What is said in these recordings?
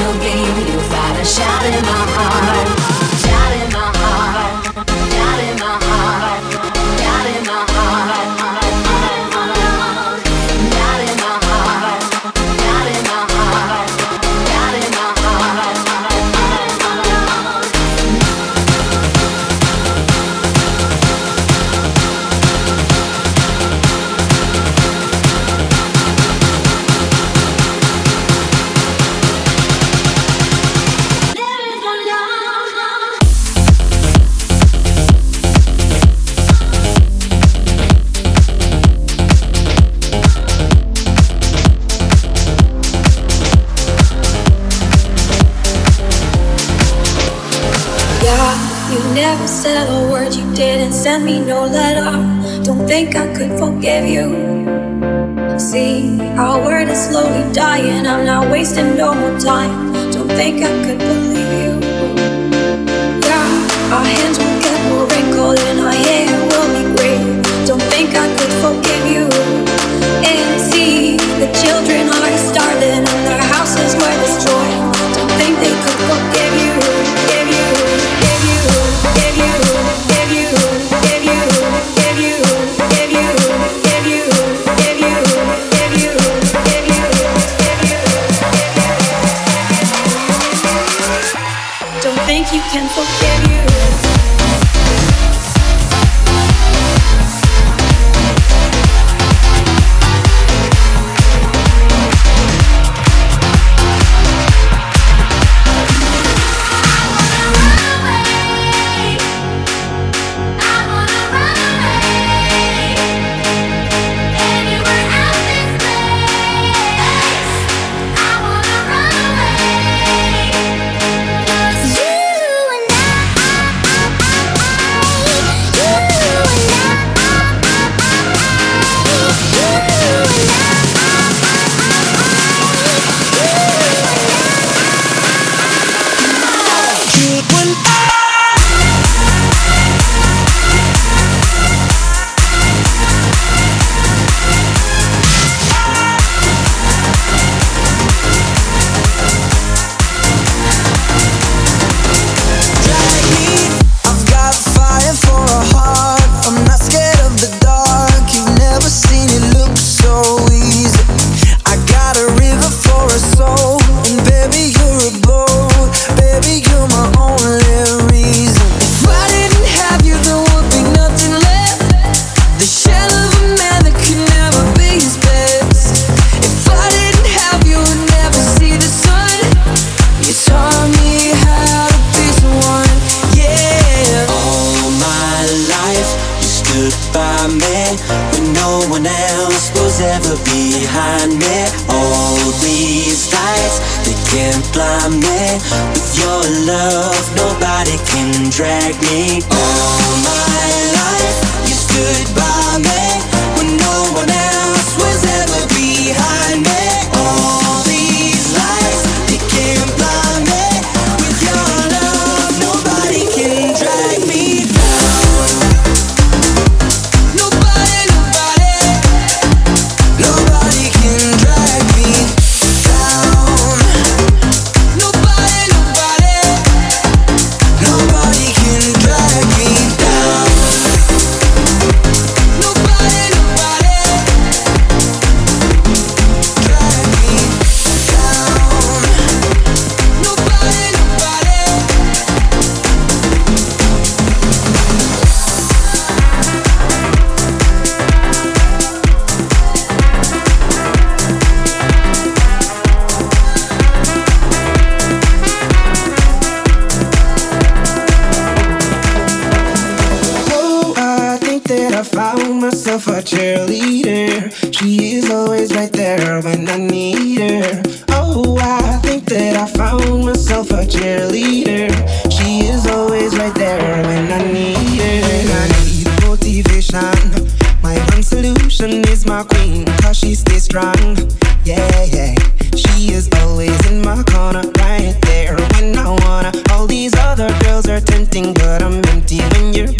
No game. could forgive you. See, our world is slowly dying. I'm not wasting no more time. Don't think I could believe you. Empty when you're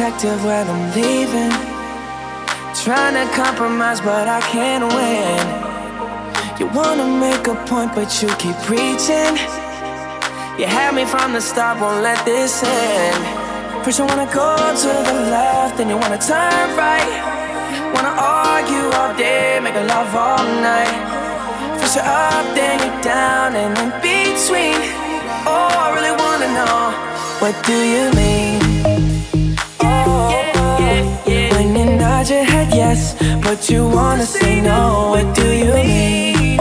overprotective when I'm leaving. Trying to compromise, but I can't win. You wanna make a point, but you keep preaching. You had me from the start, won't let this end. First, you wanna go to the left, then you wanna turn right. Wanna argue all day, make a love all night. First you're up, then you're down, and in between. Oh, I really wanna know, what do you mean? Nod your head yes, but you wanna say no, what do you mean?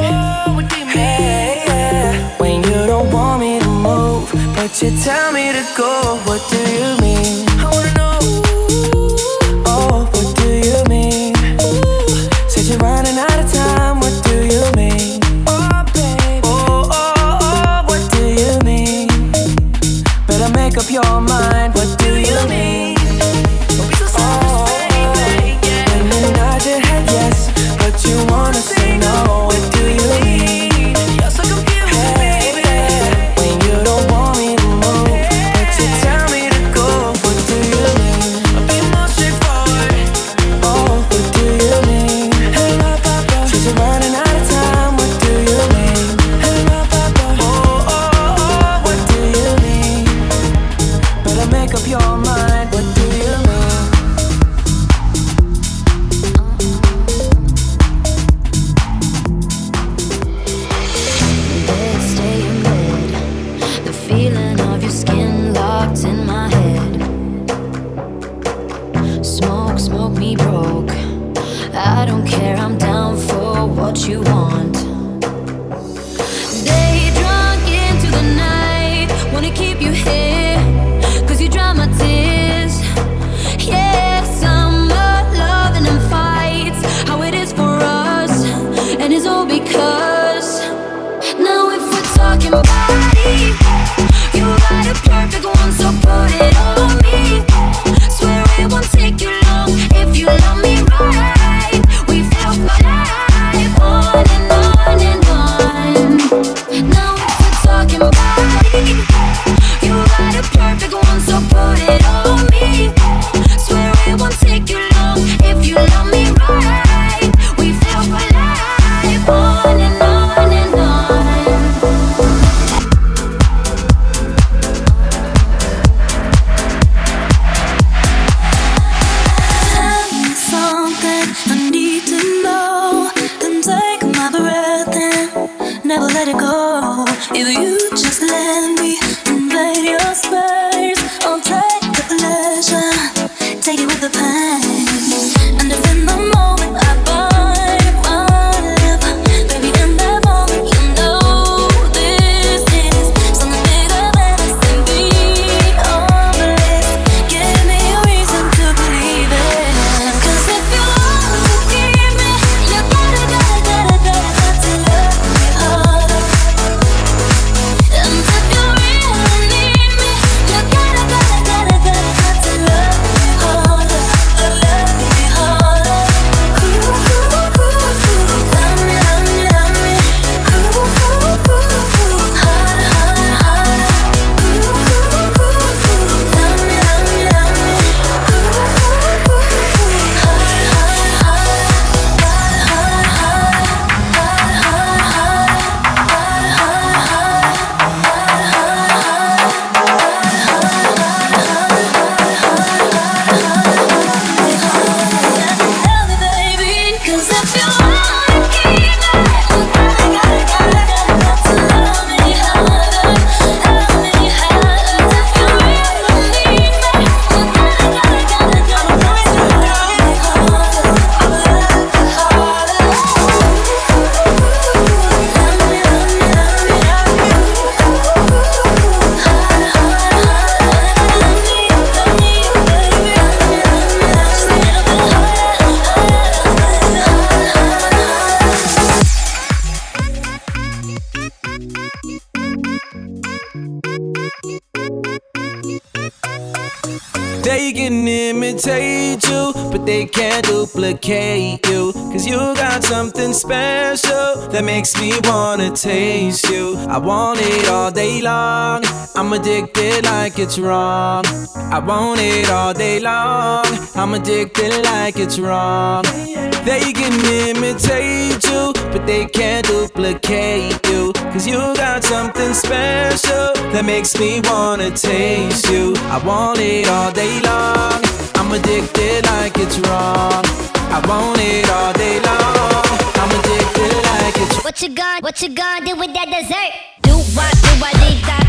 Hey, yeah, when you don't want me to move, but you tell me to go, what do you mean? I wanna know. I want it all day long. I'm addicted like it's wrong. I want it all day long. I'm addicted like it's wrong. They can imitate you, but they can't duplicate you. Cause you got something special that makes me wanna taste you. I want it all day long. I'm addicted like it's wrong. I want it all day long. I'm addicted like it's wrong. What you gonna, what you gonna do with that dessert? What, do I need da,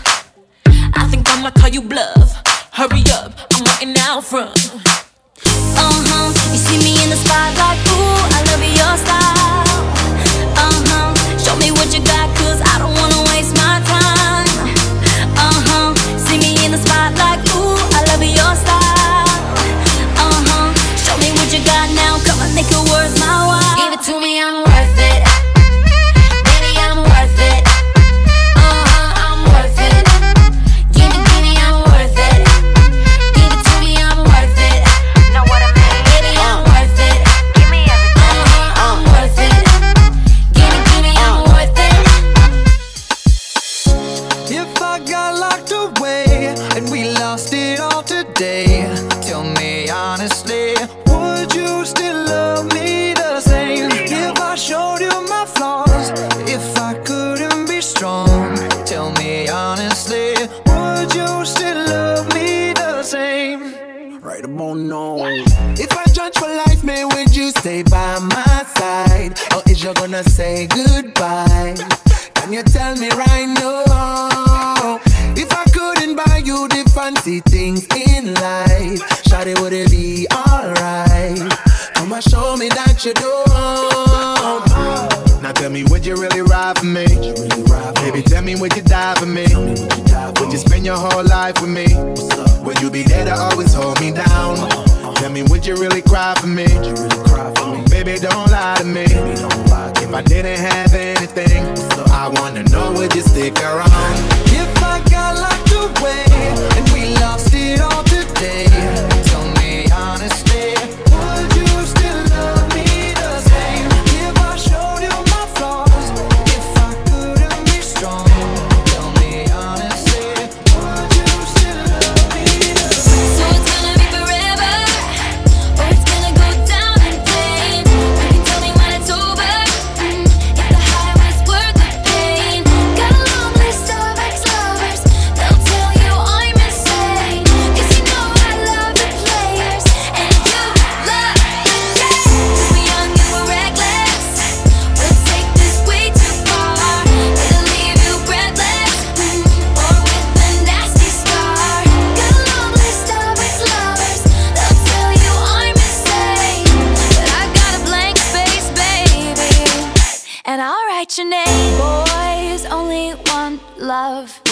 I think I'ma call you bluff. Hurry up, I'm waiting out front. Uh huh. You see me in the spotlight, ooh, I love your style. Or is you gonna say goodbye? Can you tell me right now? If I couldn't buy you the fancy things in life, Shawty, would it be alright? Come and show me that you don't. Now tell me, would you really ride for me? Baby, tell me, would you die for me? Would you spend your whole life with me? Would you be there to always hold me down? Uh-huh. Tell me, would you really cry for me? Baby, don't lie to me. If I didn't have anything, I wanna know, would you stick around? If I got locked away and we lost it all today, tell me honestly,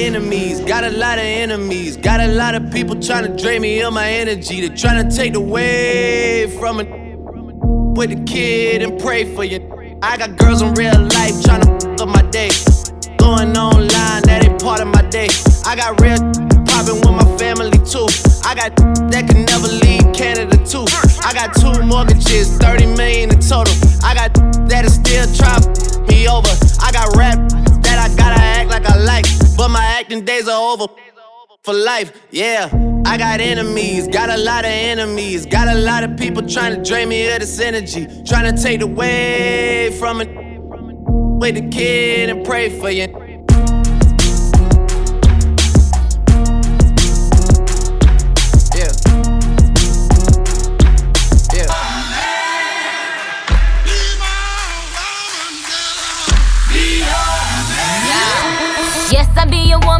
enemies, got a lot of enemies, got a lot of people trying to drain me of my energy. They're trying to take away from it with the kid and pray for you. I got girls in real life trying to up my day. Going online, that ain't part of my day. I got real popping with my family too. I got that can never leave Canada too. I got two mortgages, 30 million in total. I got that is still try me over. I got rap I gotta act like I like, but my acting days are over for life. Yeah, I got enemies, got a lot of enemies, got a lot of people trying to drain me of this energy, trying to take away from it. With the kid and pray for you.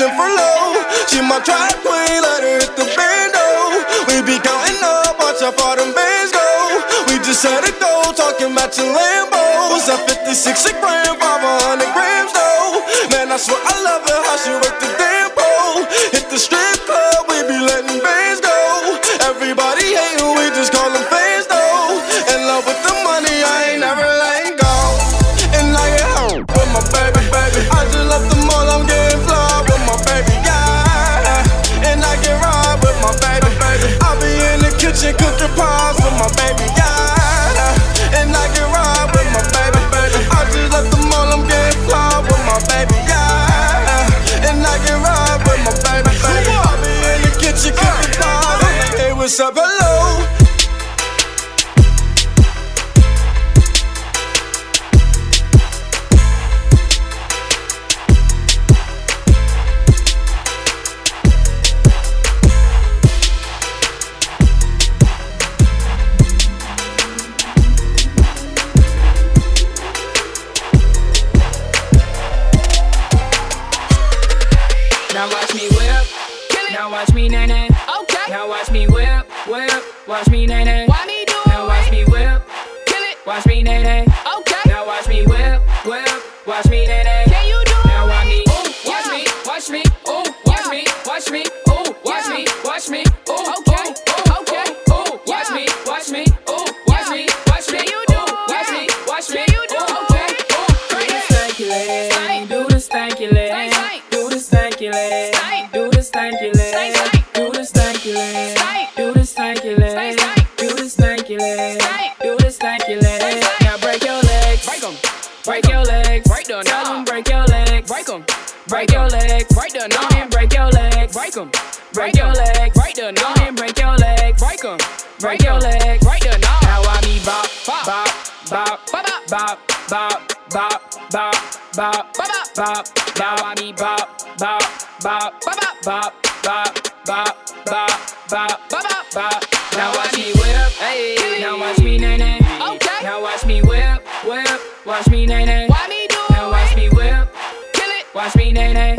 and free. Watch me nay nay.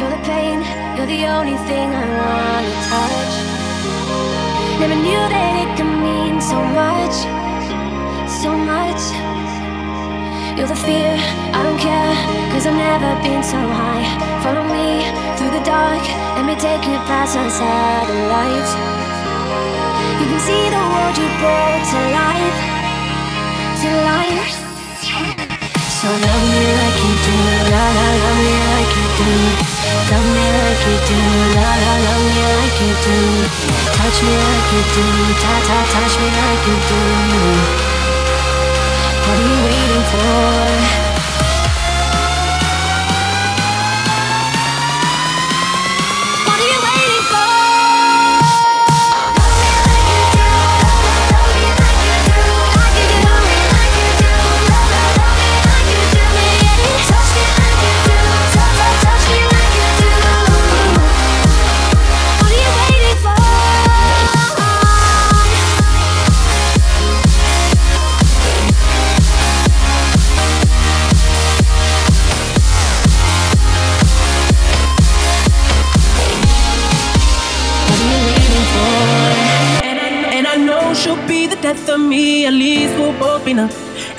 You're the pain, you're the only thing I wanna touch. Never knew that it could mean so much, so much. You're the fear, I don't care, cause I've never been so high. Follow me through the dark, let me take you past our satellites. You can see the world you brought to life, to life. So love me like you do, la la love me like you do. Love me like you do, la la love me like you do Touch me like you do, ta ta touch me like you do What are you waiting for?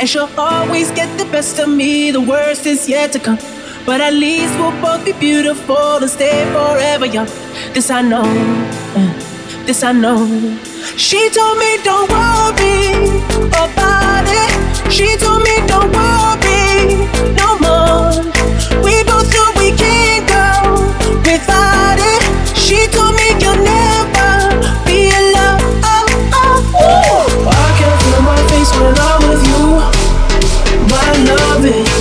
And she'll always get the best of me, the worst is yet to come. But at least we'll both be beautiful and stay forever young. This I know, uh, this I know. She told me don't worry about it. She told me don't worry no more. We both know we can't go without it. She told me you'll never be alone. Oh, oh. I can feel my face when I'm with you, I